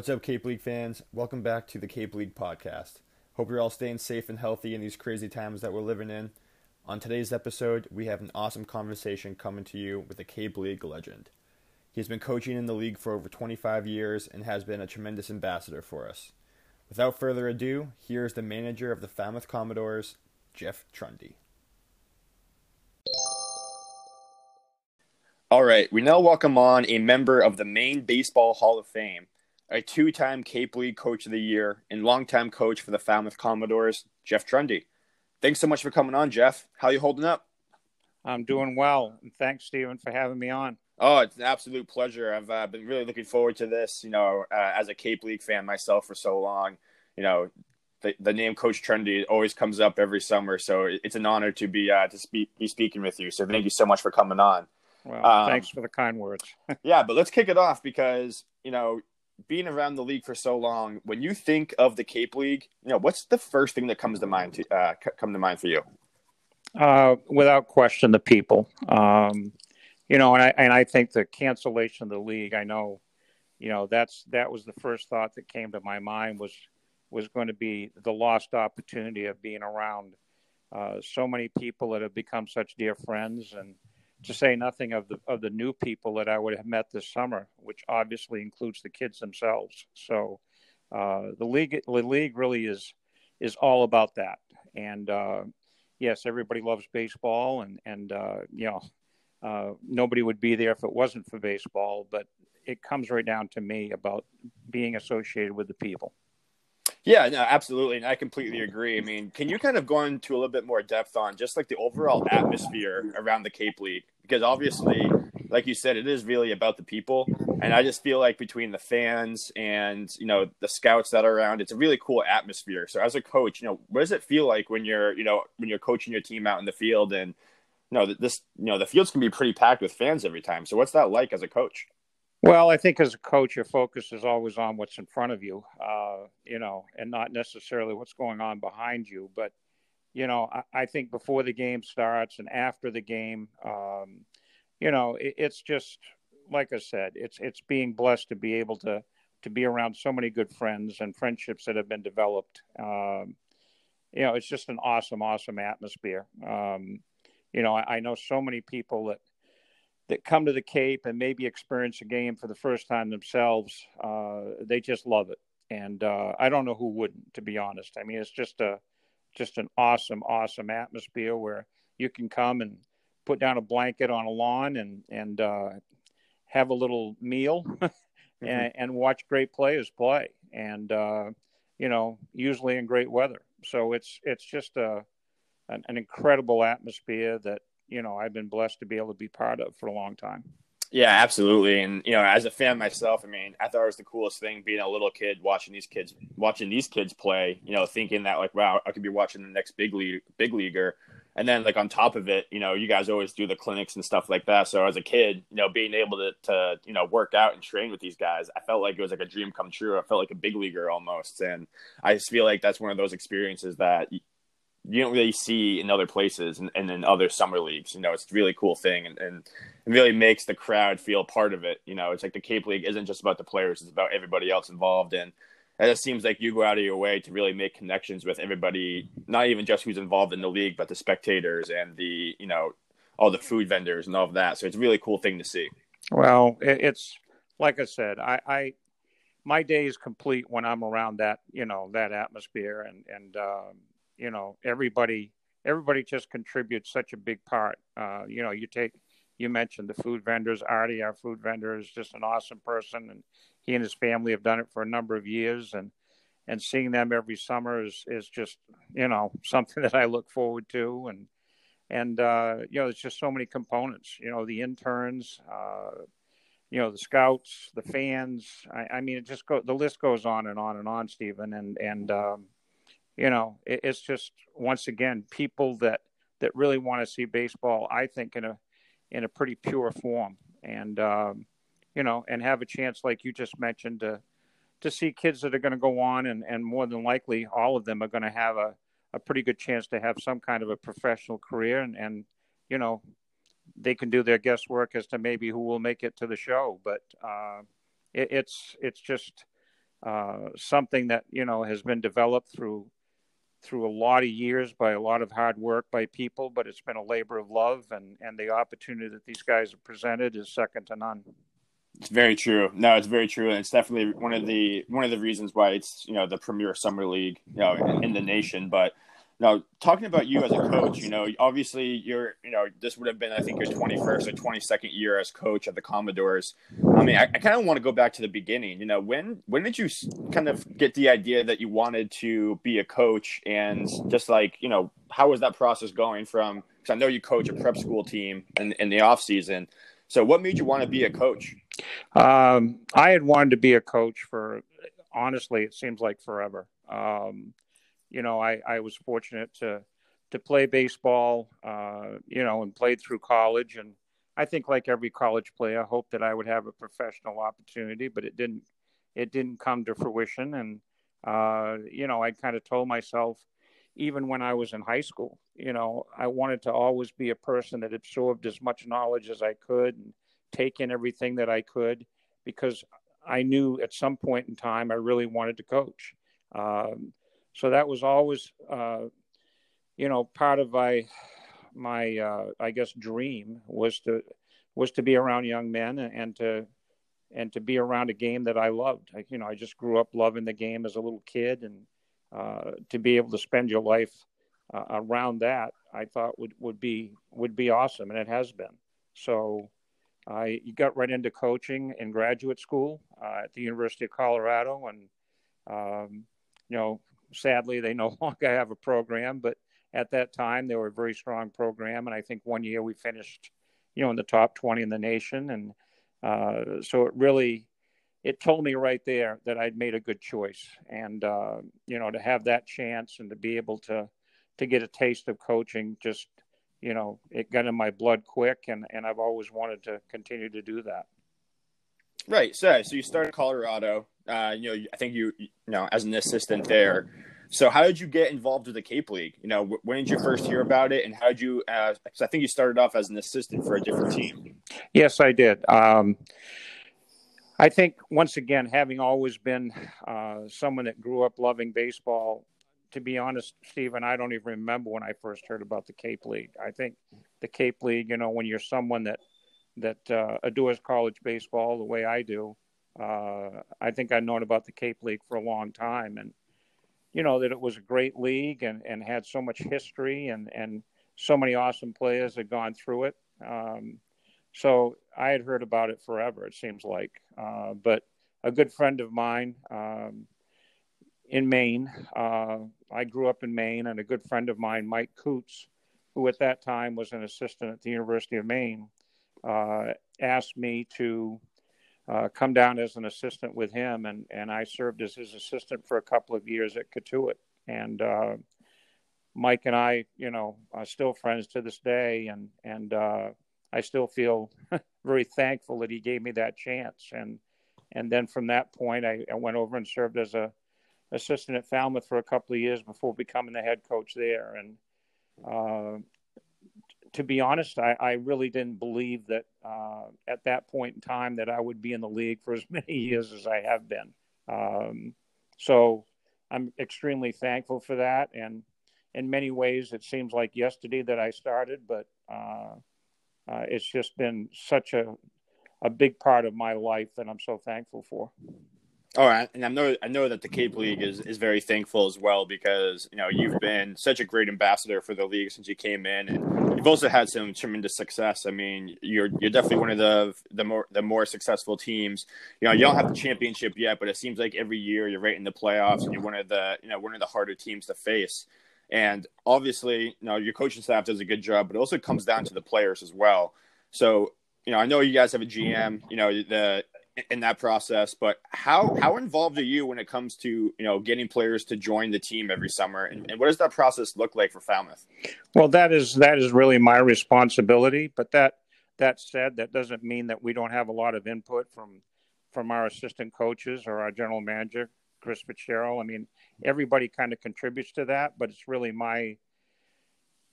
What's up, Cape League fans? Welcome back to the Cape League podcast. Hope you're all staying safe and healthy in these crazy times that we're living in. On today's episode, we have an awesome conversation coming to you with a Cape League legend. He's been coaching in the league for over 25 years and has been a tremendous ambassador for us. Without further ado, here's the manager of the Falmouth Commodores, Jeff Trundy. All right, we now welcome on a member of the Maine Baseball Hall of Fame, a two time Cape League Coach of the Year and longtime coach for the Falmouth Commodores, Jeff Trundy. Thanks so much for coming on, Jeff. How are you holding up? I'm doing well. And thanks, Stephen, for having me on. Oh, it's an absolute pleasure. I've uh, been really looking forward to this. You know, uh, as a Cape League fan myself for so long, you know, the, the name Coach Trundy always comes up every summer. So it's an honor to be uh, to speak be speaking with you. So thank you so much for coming on. Well, um, thanks for the kind words. yeah, but let's kick it off because you know, being around the league for so long, when you think of the Cape League, you know, what's the first thing that comes to mind to uh, come to mind for you? Uh, without question, the people. Um, you know, and I and I think the cancellation of the league. I know, you know, that's that was the first thought that came to my mind was was going to be the lost opportunity of being around uh, so many people that have become such dear friends and to say nothing of the of the new people that I would have met this summer, which obviously includes the kids themselves. So uh, the league the league really is is all about that. And uh, yes, everybody loves baseball, and and uh, you know uh, nobody would be there if it wasn't for baseball. But it comes right down to me about being associated with the people. Yeah, no, absolutely, and I completely agree. I mean, can you kind of go into a little bit more depth on just like the overall atmosphere around the Cape League? Because obviously, like you said, it is really about the people, and I just feel like between the fans and you know the scouts that are around, it's a really cool atmosphere. So, as a coach, you know, what does it feel like when you're you know when you're coaching your team out in the field and you know this you know the fields can be pretty packed with fans every time. So, what's that like as a coach? Well, I think as a coach, your focus is always on what's in front of you, uh, you know, and not necessarily what's going on behind you. But, you know, I, I think before the game starts and after the game, um, you know, it, it's just like I said, it's it's being blessed to be able to to be around so many good friends and friendships that have been developed. Um, you know, it's just an awesome, awesome atmosphere. Um, you know, I, I know so many people that that come to the Cape and maybe experience a game for the first time themselves, uh, they just love it. And uh, I don't know who wouldn't, to be honest. I mean, it's just a just an awesome, awesome atmosphere where you can come and put down a blanket on a lawn and and uh, have a little meal mm-hmm. and, and, watch great players play. And uh, you know, usually in great weather. So it's it's just a an, an incredible atmosphere that you know I've been blessed to be able to be part of for a long time. Yeah, absolutely. And you know, as a fan myself, I mean, I thought it was the coolest thing being a little kid watching these kids watching these kids play. You know, thinking that like, wow, I could be watching the next big league big leaguer. And then like on top of it, you know, you guys always do the clinics and stuff like that. So as a kid, you know, being able to to you know work out and train with these guys, I felt like it was like a dream come true. I felt like a big leaguer almost, and I just feel like that's one of those experiences that you don't really see in other places and, and in other summer leagues. You know, it's a really cool thing and, and really makes the crowd feel part of it. You know, it's like the Cape League isn't just about the players, it's about everybody else involved. And it seems like you go out of your way to really make connections with everybody, not even just who's involved in the league, but the spectators and the, you know, all the food vendors and all of that. So it's a really cool thing to see. Well, it's like I said, I, I my day is complete when I'm around that, you know, that atmosphere and, and, um, you know everybody everybody just contributes such a big part uh, you know you take you mentioned the food vendors artie our food vendor is just an awesome person and he and his family have done it for a number of years and and seeing them every summer is is just you know something that i look forward to and and uh, you know there's just so many components you know the interns uh, you know the scouts the fans I, I mean it just go the list goes on and on and on stephen and and um, you know, it, it's just once again people that that really want to see baseball. I think in a in a pretty pure form, and um, you know, and have a chance like you just mentioned to to see kids that are going to go on, and and more than likely all of them are going to have a a pretty good chance to have some kind of a professional career, and and you know, they can do their guesswork as to maybe who will make it to the show, but uh, it, it's it's just uh, something that you know has been developed through through a lot of years by a lot of hard work by people, but it's been a labor of love, and and the opportunity that these guys have presented is second to none. It's very true. No, it's very true, and it's definitely one of the one of the reasons why it's you know the premier summer league you know in, in the nation. But now, talking about you as a coach, you know, obviously you're, you know, this would have been, I think, your 21st or 22nd year as coach at the Commodores. I mean, I, I kind of want to go back to the beginning. You know, when when did you kind of get the idea that you wanted to be a coach, and just like, you know, how was that process going from? Because I know you coach a prep school team in, in the off season. So, what made you want to be a coach? Um, I had wanted to be a coach for, honestly, it seems like forever. Um, you know, I, I was fortunate to to play baseball, uh, you know, and played through college. And I think, like every college player, I hoped that I would have a professional opportunity, but it didn't. It didn't come to fruition. And uh, you know, I kind of told myself, even when I was in high school, you know, I wanted to always be a person that absorbed as much knowledge as I could and take in everything that I could, because I knew at some point in time I really wanted to coach. Um, so that was always uh, you know part of my my uh, I guess dream was to was to be around young men and, and, to and to be around a game that I loved. I, you know, I just grew up loving the game as a little kid, and uh, to be able to spend your life uh, around that, I thought would would be would be awesome, and it has been. So I got right into coaching in graduate school uh, at the University of Colorado, and um, you know sadly, they no longer have a program, but at that time they were a very strong program, and I think one year we finished, you know, in the top 20 in the nation, and uh, so it really it told me right there that I'd made a good choice, and uh, you know, to have that chance and to be able to to get a taste of coaching, just you know, it got in my blood quick, and and I've always wanted to continue to do that. Right. So, so you started Colorado. Uh, you know, I think you, you know, as an assistant there. So, how did you get involved with the Cape League? You know, when did you first hear about it, and how did you? Uh, I think you started off as an assistant for a different team. Yes, I did. Um, I think once again, having always been uh, someone that grew up loving baseball, to be honest, Stephen, I don't even remember when I first heard about the Cape League. I think the Cape League, you know, when you're someone that that uh, adores college baseball the way I do. Uh, I think I'd known about the Cape League for a long time, and you know that it was a great league and, and had so much history and, and so many awesome players had gone through it. Um, so I had heard about it forever. It seems like, uh, but a good friend of mine um, in Maine. Uh, I grew up in Maine, and a good friend of mine, Mike Coots, who at that time was an assistant at the University of Maine, uh, asked me to uh, come down as an assistant with him, and, and I served as his assistant for a couple of years at Cotuit. And uh, Mike and I, you know, are still friends to this day, and and uh, I still feel very thankful that he gave me that chance. And and then from that point, I, I went over and served as a assistant at Falmouth for a couple of years before becoming the head coach there. And uh, to be honest, I, I, really didn't believe that uh, at that point in time that I would be in the league for as many years as I have been. Um, so I'm extremely thankful for that. And in many ways, it seems like yesterday that I started, but uh, uh, it's just been such a, a big part of my life that I'm so thankful for. All right, and I know I know that the Cape League is, is very thankful as well because you know you've been such a great ambassador for the league since you came in, and you've also had some tremendous success. I mean, you're you're definitely one of the the more the more successful teams. You know, you don't have the championship yet, but it seems like every year you're right in the playoffs, and you're one of the you know one of the harder teams to face. And obviously, you know, your coaching staff does a good job, but it also comes down to the players as well. So, you know, I know you guys have a GM. You know, the in that process. But how how involved are you when it comes to you know getting players to join the team every summer, and, and what does that process look like for Falmouth? Well, that is that is really my responsibility. But that that said, that doesn't mean that we don't have a lot of input from from our assistant coaches or our general manager, Chris Fitzgerald. I mean, everybody kind of contributes to that, but it's really my,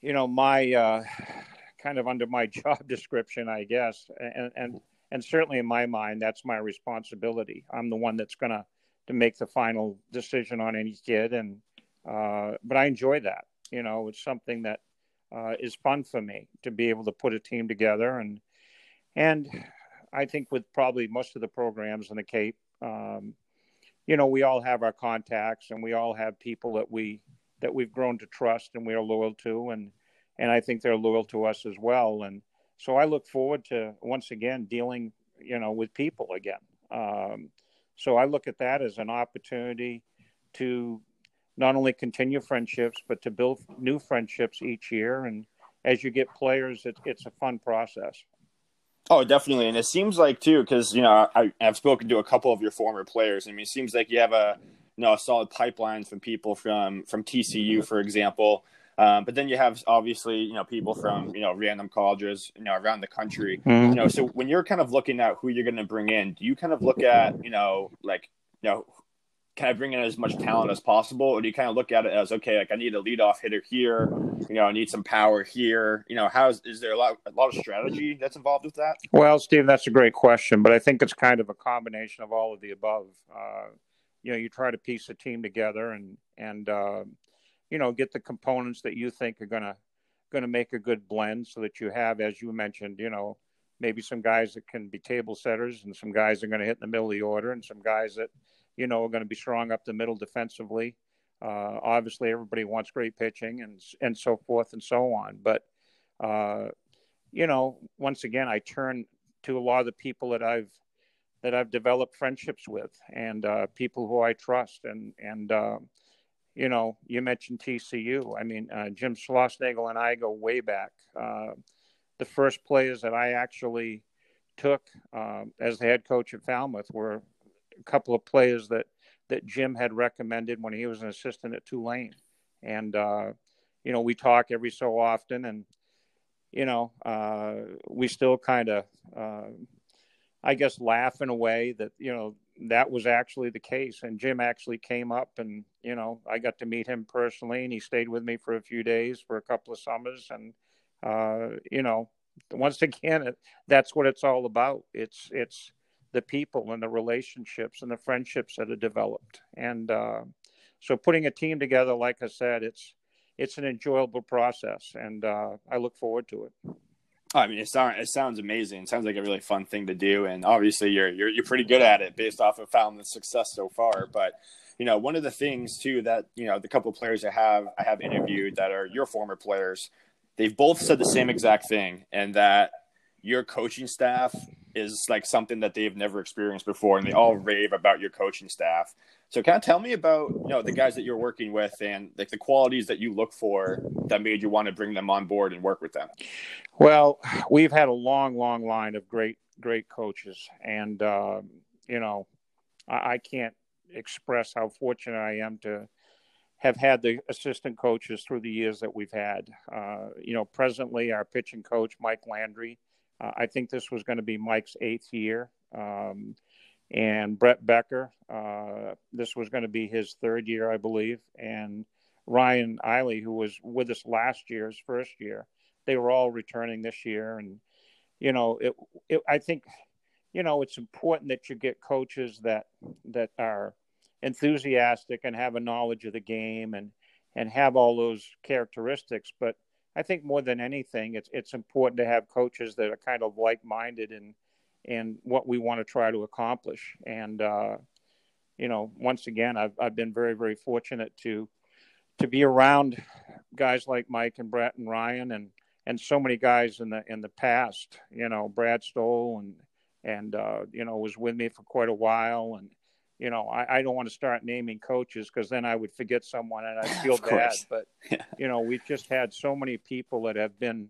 you know, my uh, kind of under my job description, I guess, and and and certainly in my mind that's my responsibility i'm the one that's going to to make the final decision on any kid. And uh, but I enjoy that. You know, it's something that uh, is fun for me to be able to put a team together and and I think with probably most of the programs in the Cape, um, you know, we all have our contacts and we all have people that we that we've grown to trust and we are loyal to, and and I think they're loyal to us as well. And so I look forward to once again dealing, you know, with people again. Um, so I look at that as an opportunity to not only continue friendships but to build new friendships each year. And as you get players, it, it's a fun process. Oh, definitely, and it seems like too, because you know I, have spoken to a couple of your former players. I mean, it seems like you have a you know a solid pipeline from people from from TCU, for example. Um, but then you have obviously you know people from you know random colleges you know around the country. Mm-hmm. You know, so when you're kind of looking at who you're going to bring in, do you kind of look at you know like you know can I bring in as much talent as possible, or do you kind of look at it as okay, like I need a leadoff hitter here, you know, I need some power here, you know, how's is there a lot a lot of strategy that's involved with that? Well, Steve, that's a great question, but I think it's kind of a combination of all of the above. Uh, you know, you try to piece a team together and and uh, you know get the components that you think are gonna gonna make a good blend, so that you have, as you mentioned, you know, maybe some guys that can be table setters, and some guys are to hit in the middle of the order, and some guys that you know, are to be strong up the middle defensively. Uh, obviously, everybody wants great pitching and and so forth and so on. But uh, you know, once again, I turn to a lot of the people that I've that I've developed friendships with and uh, people who I trust. And and uh, you know, you mentioned TCU. I mean, uh, Jim Schlossnagle and I go way back. Uh, the first players that I actually took as the head coach at Falmouth were a couple of players that that Jim had recommended when he was an assistant at Tulane, and uh, you know we talk every so often, and you know uh, we still kind of, uh, I guess, laugh in a way that you know that was actually the case. And Jim actually came up, and you know I got to meet him personally, and he stayed with me for a few days for a couple of summers, and uh, you know once again that's what it's all about. It's it's the people and the relationships and the friendships that are developed. And uh, so, putting a team together, like I said, it's it's an enjoyable process, and uh, I look forward to it. I mean, it sounds it sounds amazing. It sounds like a really fun thing to do, and obviously, you're you're you're pretty good at it based off of found the success so far. But you know, one of the things too that you know the couple players I have I have interviewed that are your former players, they've both said the same exact thing, and that your coaching staff is like something that they've never experienced before, and they all rave about your coaching staff. So, kind of tell me about you know the guys that you're working with and like the qualities that you look for that made you want to bring them on board and work with them. Well, we've had a long, long line of great, great coaches, and uh, you know, I, I can't express how fortunate I am to have had the assistant coaches through the years that we've had. Uh, you know, presently our pitching coach Mike Landry uh, I think this was going to be Mike's eighth year. Um, and Brett Becker, uh, this was going to be his third year, I believe. And Ryan Eiley, who was with us last year's first year, they were all returning this year. And, you know, it, it, I think, you know, it's important that you get coaches that, that are enthusiastic and have a knowledge of the game and, and have all those characteristics. But I think more than anything, it's it's important to have coaches that are kind of like minded in in what we want to try to accomplish. And uh, you know, once again, I've I've been very very fortunate to to be around guys like Mike and Brett and Ryan and and so many guys in the in the past. You know, Brad Stoll and and uh, you know was with me for quite a while and you know, I, I don't want to start naming coaches because then I would forget someone and I feel bad. But yeah. you know, we've just had so many people that have been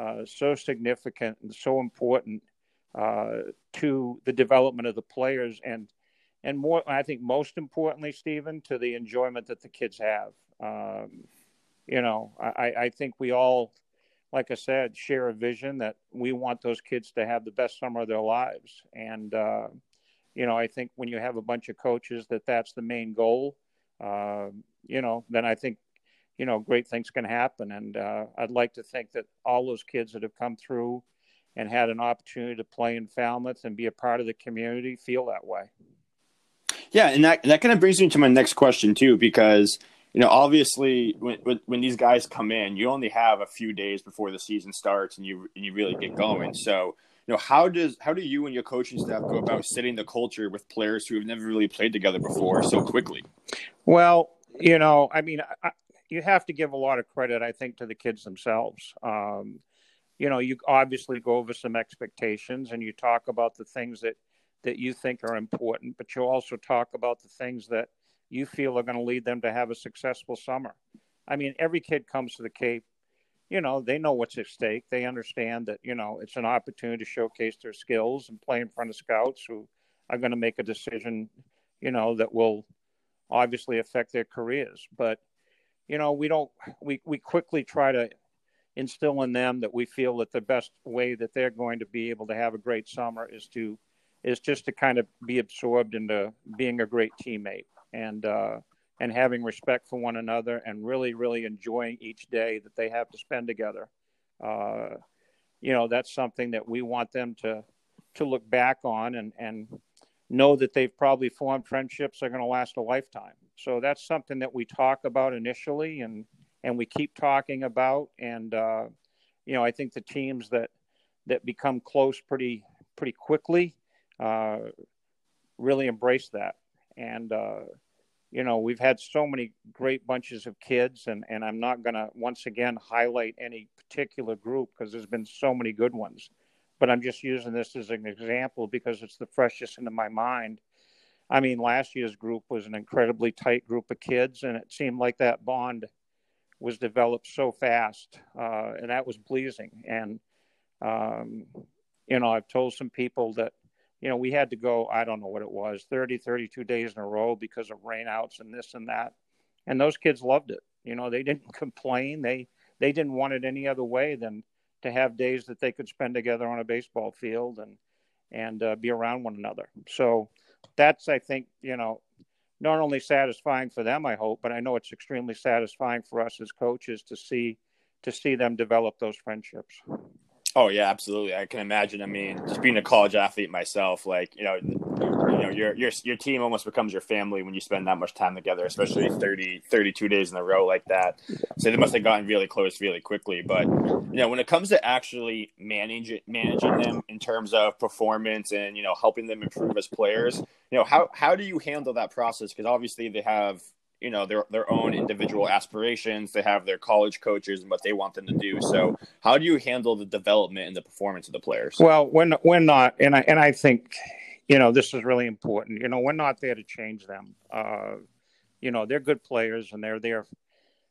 uh, so significant and so important uh, to the development of the players, and and more. I think most importantly, Stephen, to the enjoyment that the kids have. Um, you know, I, I think we all, like I said, share a vision that we want those kids to have the best summer of their lives, and. Uh, you know, I think when you have a bunch of coaches that that's the main goal, uh, you know, then I think, you know, great things can happen. And uh, I'd like to think that all those kids that have come through and had an opportunity to play in Falmouth and be a part of the community feel that way. Yeah, and that that kind of brings me to my next question too, because you know, obviously, when, when, when these guys come in, you only have a few days before the season starts, and you and you really get going. So, you know, how does how do you and your coaching staff go about setting the culture with players who have never really played together before so quickly? Well, you know, I mean, I, you have to give a lot of credit, I think, to the kids themselves. Um, you know, you obviously go over some expectations, and you talk about the things that that you think are important, but you also talk about the things that you feel are going to lead them to have a successful summer. I mean, every kid comes to the Cape, you know, they know what's at stake. They understand that, you know, it's an opportunity to showcase their skills and play in front of scouts who are going to make a decision, you know, that will obviously affect their careers. But, you know, we don't, we, we quickly try to instill in them that we feel that the best way that they're going to be able to have a great summer is to, is just to kind of be absorbed into being a great teammate and uh, and having respect for one another and really really enjoying each day that they have to spend together. Uh, you know that's something that we want them to to look back on and and know that they've probably formed friendships that are going to last a lifetime. So that's something that we talk about initially and and we keep talking about and uh, you know I think the teams that that become close pretty pretty quickly uh, really embrace that. And uh, you know we've had so many great bunches of kids and and i'm not going to once again highlight any particular group because there's been so many good ones. But i'm just using this as an example because it's the freshest into my mind. I mean last year's group was an incredibly tight group of kids and it seemed like that bond was developed so fast uh, and that was pleasing and um, you know i've told some people that you know, we had to go, I don't know what it was, 30, 32 days in a row because of rainouts and this and that. And those kids loved it. You know, they didn't complain. They they didn't want it any other way than to have days that they could spend together on a baseball field and and uh, be around one another. So that's I think, you know, not only satisfying for them, I hope, but I know it's extremely satisfying for us as coaches to see to see them develop those friendships. Oh yeah, absolutely. I can imagine. I mean, just being a college athlete myself, like you know, you know, your your your team almost becomes your family when you spend that much time together, especially 30, 32 days in a row like that. So they must have gotten really close really quickly. But you know, when it comes to actually managing managing them in terms of performance and you know helping them improve as players, you know, how how do you handle that process? Because obviously they have you know their their own individual aspirations. They have their college coaches and what they want them to do. So how do you handle the development and the performance of the players? Well when we're not and i and i think you know this is really important. You know we're not there to change them. Uh, you know they're good players and they're there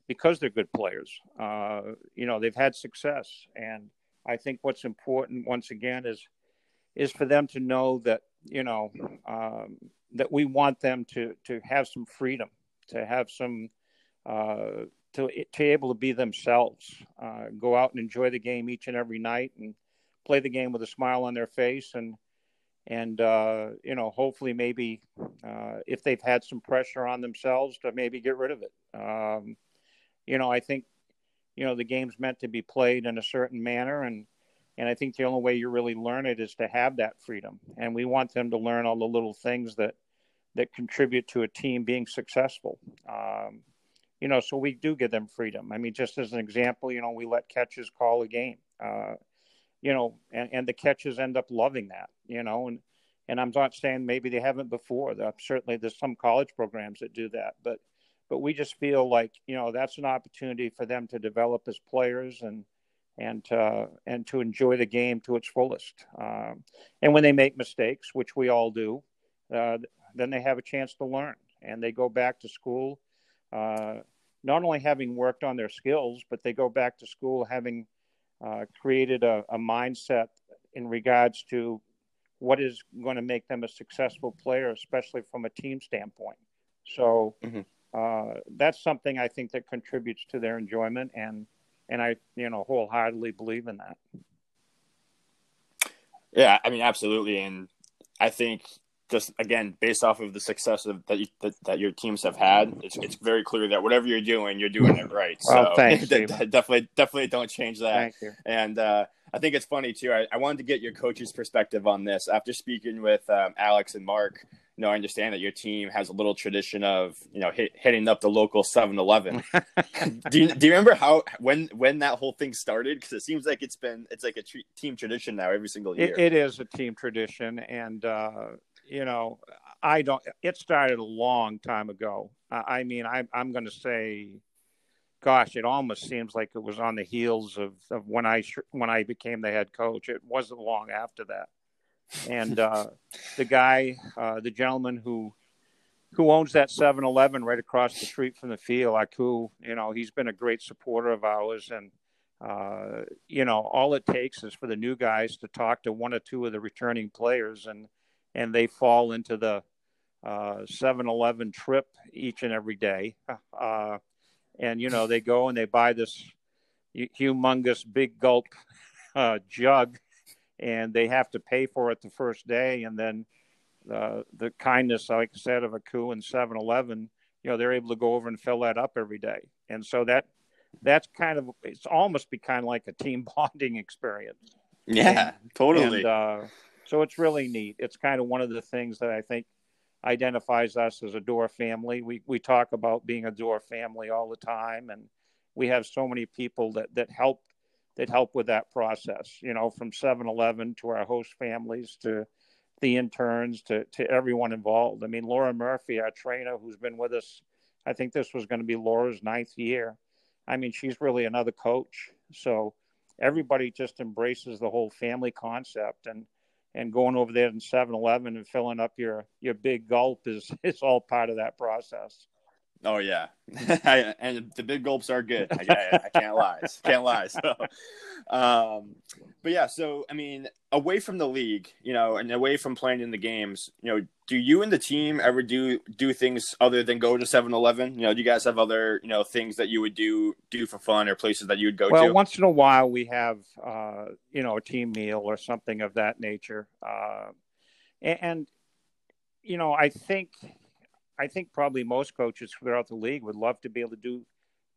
because they're good players. Uh, you know they've had success. And i think what's important once again is is for them to know that you know um, that we want them to to have some freedom to have some uh, to to be able to be themselves, uh, go out and enjoy the game each and every night, and play the game with a smile on their face, and and uh, you know hopefully maybe uh, if they've had some pressure on themselves to maybe get rid of it. Um, you know, I think you know the game's meant to be played in a certain manner, and and I think the only way you really learn it is to have that freedom, and we want them to learn all the little things that that contribute to a team being successful. Um, you know, so we do give them freedom. I mean, just as an example, you know, we let catches call a game. Uh, you know, and, and the catches end up loving that. You know, and and I'm not saying maybe they haven't before. Certainly, there's some college programs that do that, but but we just feel like you know that's an opportunity for them to develop as players and and uh, and to enjoy the game to its fullest. Um, and when they make mistakes, which we all do, uh, then they have a chance to learn. And they go back to school uh, not only having worked on their skills but they go back to school having uh, created a, a, mindset in regards to what is going to make them a successful player especially from a team standpoint. So mm-hmm. uh, that's something i think that contributes to their enjoyment. And and i you know wholeheartedly believe in that. Yeah i mean absolutely. And i think just again based off of the success of that, you, that, that your teams have had, it's, it's very clear that whatever you're doing, you're doing it right. So thanks, definitely definitely don't change that. Thank you. And uh, I think it's funny too. I, I, wanted to get your coach's perspective on this after speaking with um, Alex and Mark. you know, I understand that your team has a little tradition of, you know, hit, hitting up the local 7-Eleven. do you do you remember how when when that whole thing started? Because it seems like it's been it's like a team tradition now every single year. It, it is a team tradition, and uh, you know, I don't. It started a long time ago. I mean, I, I'm going to say, gosh, it almost seems like it was on the heels of, of when I when I became the head coach. It wasn't long after that and uh, the guy, uh, the gentleman who who owns that 7-Eleven right across the street from the field, like Aku, you know, he's been a great supporter of ours, and uh, you know, all it takes is for the new guys to talk to one or two of the returning players, and and they fall into the 7-Eleven uh, trip each and every day, uh, and you know, they go and they buy this humongous big gulp uh, jug and they have to pay for it the first day, and then uh, the kindness, like I said, of Aku and 7-Eleven, you know, they're able to go over and fill that up every day, and so that that's kind of it's almost be kind of like a team bonding experience. Yeah, and, totally. And, uh, so it's really neat. It's kind of one of the things that I think identifies us as a Dore family. We we talk about being a Dore family all the time, and we have so many people that that help that help with that process, you know, from 7 Eleven to our host families to the interns to, to everyone involved. I mean, Laura Murphy, our trainer, who's been with us, I think this was going to be Laura's ninth year. I mean, she's really another coach. So everybody just embraces the whole family concept and and going over there in 7-Eleven and filling up your your big gulp is is all part of that process. Oh yeah, and the big gulps are good. I, I, I can't lie, can't lie. So, um, but yeah, so I mean, away from the league, you know, and away from playing in the games, you know, do you and the team ever do do things other than go to 7-Eleven? You know, do you guys have other you know things that you would do do for fun or places that you would go well, to? Well, once in a while we have uh, you know a team meal or something of that nature, uh, and, and you know, I think I think probably most coaches throughout the league would love to be able to do,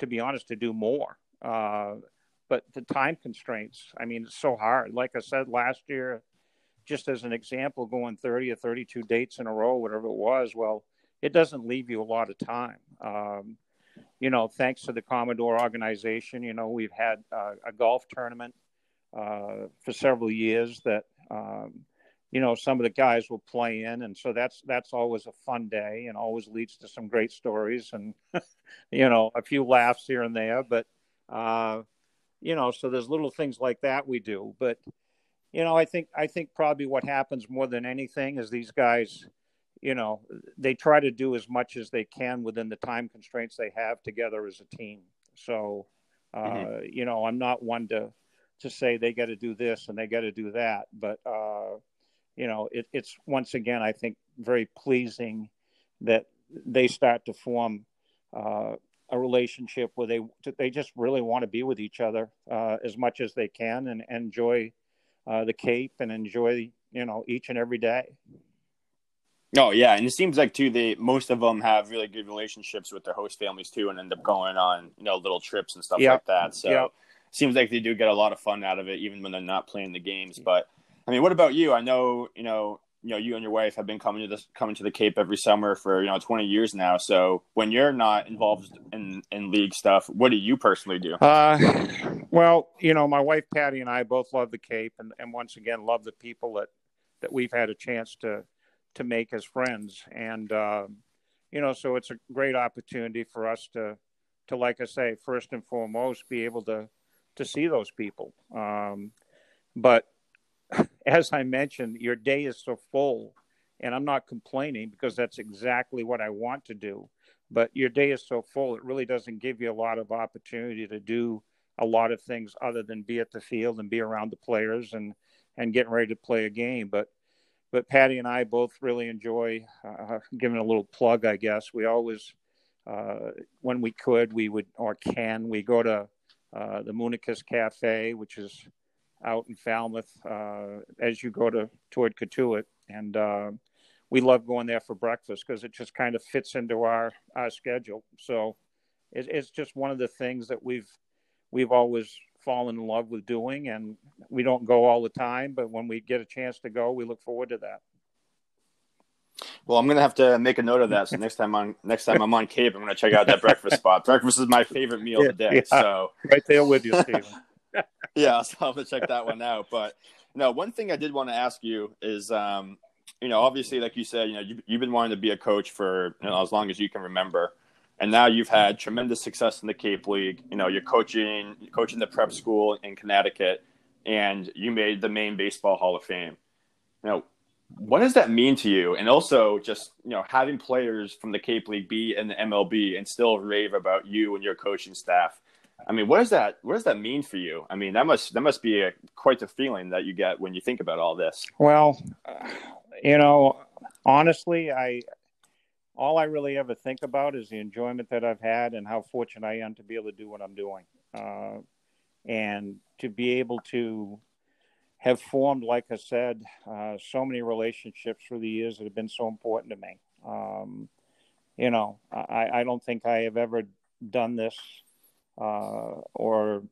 to be honest, to do more. Uh, but the time constraints, I mean, it's so hard. Like I said last year, just as an example, going 30 or 32 dates in a row, whatever it was, well, it doesn't leave you a lot of time. Um, you know, thanks to the Commodore organization, you know, we've had uh, a golf tournament uh, for several years that um, you know some of the guys will play in. And so that's that's always a fun day and always leads to some great stories and you know a few laughs here and there. But uh you know so there's little things like that we do. But you know i think i think probably what happens more than anything is these guys you know they try to do as much as they can within the time constraints they have together as a team. So uh mm-hmm. you know i'm not one to to say they got to do this and they got to do that. But uh you know, it, it's once again, I think, very pleasing that they start to form uh, a relationship where they they just really want to be with each other uh, as much as they can and, and enjoy uh, the Cape and enjoy you know each and every day. Oh yeah, and it seems like too they most of them have really good relationships with their host families too, and end up going on you know little trips and stuff yep. like that. So yep. seems like they do get a lot of fun out of it, even when they're not playing the games. But I mean, what about you? I know, you know, you know, you and your wife have been coming to this coming to the Cape every summer for you know 20 years now. So when you're not involved in in league stuff, what do you personally do? Uh, well, you know, my wife Patty and I both love the Cape, and, and once again love the people that that we've had a chance to to make as friends, and uh, you know, so it's a great opportunity for us to to like I say, first and foremost, be able to to see those people. Um, but as I mentioned, your day is so full, and I'm not complaining because that's exactly what I want to do. But your day is so full, it really doesn't give you a lot of opportunity to do a lot of things other than be at the field and be around the players and and getting ready to play a game. But but Patty and I both really enjoy uh, giving a little plug. I guess we always, uh, when we could, we would or can we go to uh, the Moonakis Cafe, which is out in Falmouth uh, as you go to toward Cotuit, and uh, we love going there for breakfast because it just kind of fits into our our schedule. So it, it's just one of the things that we've we've always fallen in love with doing, and we don't go all the time, but when we get a chance to go, we look forward to that. Well, I'm gonna have to make a note of that. So next time on next time I'm on Cape, I'm gonna check out that breakfast spot. Breakfast is my favorite meal of the day. Yeah, so right there with you, Stephen. Yeah, so I'll have to check that one out. But no, one thing I did want to ask you is, um, you know, obviously, like you said, you know, you, you've been wanting to be a coach for you know as long as you can remember, and now you've had tremendous success in the Cape League. You know, you're coaching coaching the prep school in Connecticut, and you made the Maine Baseball Hall of Fame. You know, what does that mean to you? And also, just you know, having players from the Cape League be in the MLB and still rave about you and your coaching staff. I mean, what does that what does that mean for you? I mean, that must that must be a, quite the feeling that you get when you think about all this. Well, you know, honestly, I all I really ever think about is the enjoyment that I've had and how fortunate I am to be able to do what I'm doing, uh, and to be able to have formed, like I said, uh, so many relationships through the years that have been so important to me. Um, you know, I, I, don't think I have ever done this uh, or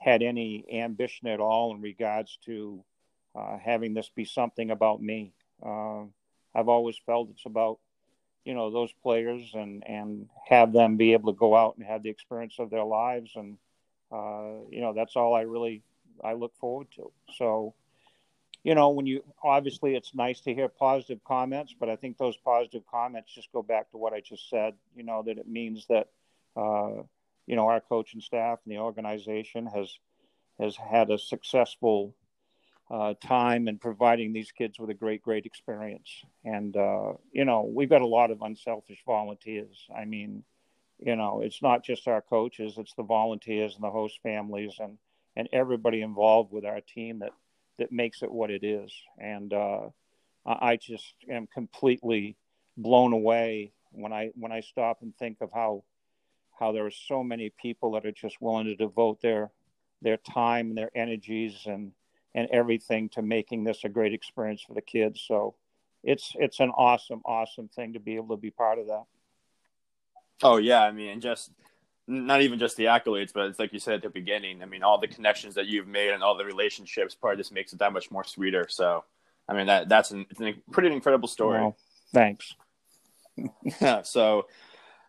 had any ambition at all in regards to uh, having this be something about me. Uh, I've always felt it's about you know those players and and have them be able to go out and have the experience of their lives and uh, you know that's all I really I look forward to. So, you know, when you obviously it's nice to hear positive comments, but I think those positive comments just go back to what I just said. You know that it means that uh, you know our coaching staff and the organization has has had a successful uh, time in providing these kids with a great, great experience. And uh, you know, we've got a lot of unselfish volunteers. I mean, you know, it's not just our coaches; it's the volunteers and the host families and and everybody involved with our team that that makes it what it is. And uh, I just am completely blown away when I when I stop and think of how how there are so many people that are just willing to devote their their time and their energies and and everything to making this a great experience for the kids. So it's it's an awesome awesome thing to be able to be part of that. Oh yeah, I mean, just not even just the accolades, but it's like you said at the beginning. I mean, all the connections that you've made and all the relationships probably just makes it that much more sweeter. So, I mean, that that's an, it's a pretty incredible story. Well, thanks. yeah. So,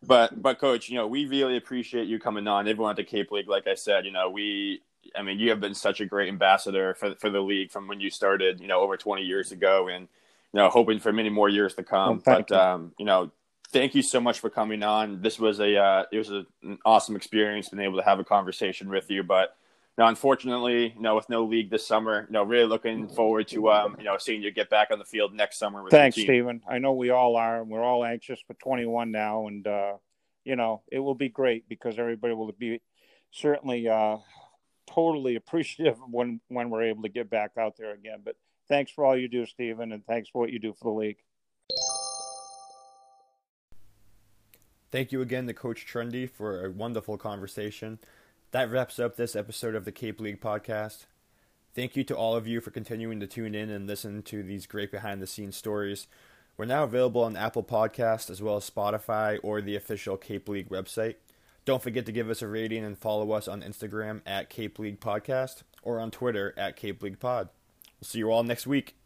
but but coach, you know, we really appreciate you coming on. Everyone at the Cape League, like I said, you know, we. I mean, you have been such a great ambassador for for the league from when you started, you know, over 20 years ago, and you know, hoping for many more years to come. Well, but you. um, you know, thank you so much for coming on. This was a uh, it was an awesome experience being able to have a conversation with you. But you know, unfortunately, you know, with no league this summer, you know, really looking forward to um, you know, seeing you get back on the field next summer. With Thanks, Stephen. I know we all are. We're all anxious for 21 now, and uh, you know, it will be great because everybody will be certainly uh, totally appreciative when when we're able to get back out there again. But thanks for all you do, Stephen, and thanks for what you do for the league. Thank you again to Coach Trundy for a wonderful conversation. That wraps up this episode of the Cape League podcast. Thank you to all of you for continuing to tune in and listen to these great behind the scenes stories. We're now available on Apple Podcast as well as Spotify or the official Cape League website. Don't forget to give us a rating and follow us on Instagram at Cape League Podcast or on Twitter at Cape League Pod. We'll see you all next week.